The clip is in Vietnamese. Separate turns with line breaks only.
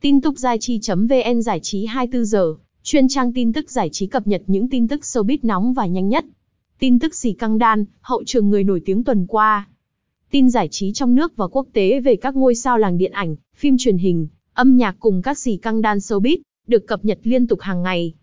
Tin tức giải trí.vn giải trí 24 giờ, chuyên trang tin tức giải trí cập nhật những tin tức showbiz nóng và nhanh nhất. Tin tức gì căng đan, hậu trường người nổi tiếng tuần qua. Tin giải trí trong nước và quốc tế về các ngôi sao làng điện ảnh, phim truyền hình, âm nhạc cùng các gì căng đan showbiz, được cập nhật liên tục hàng ngày.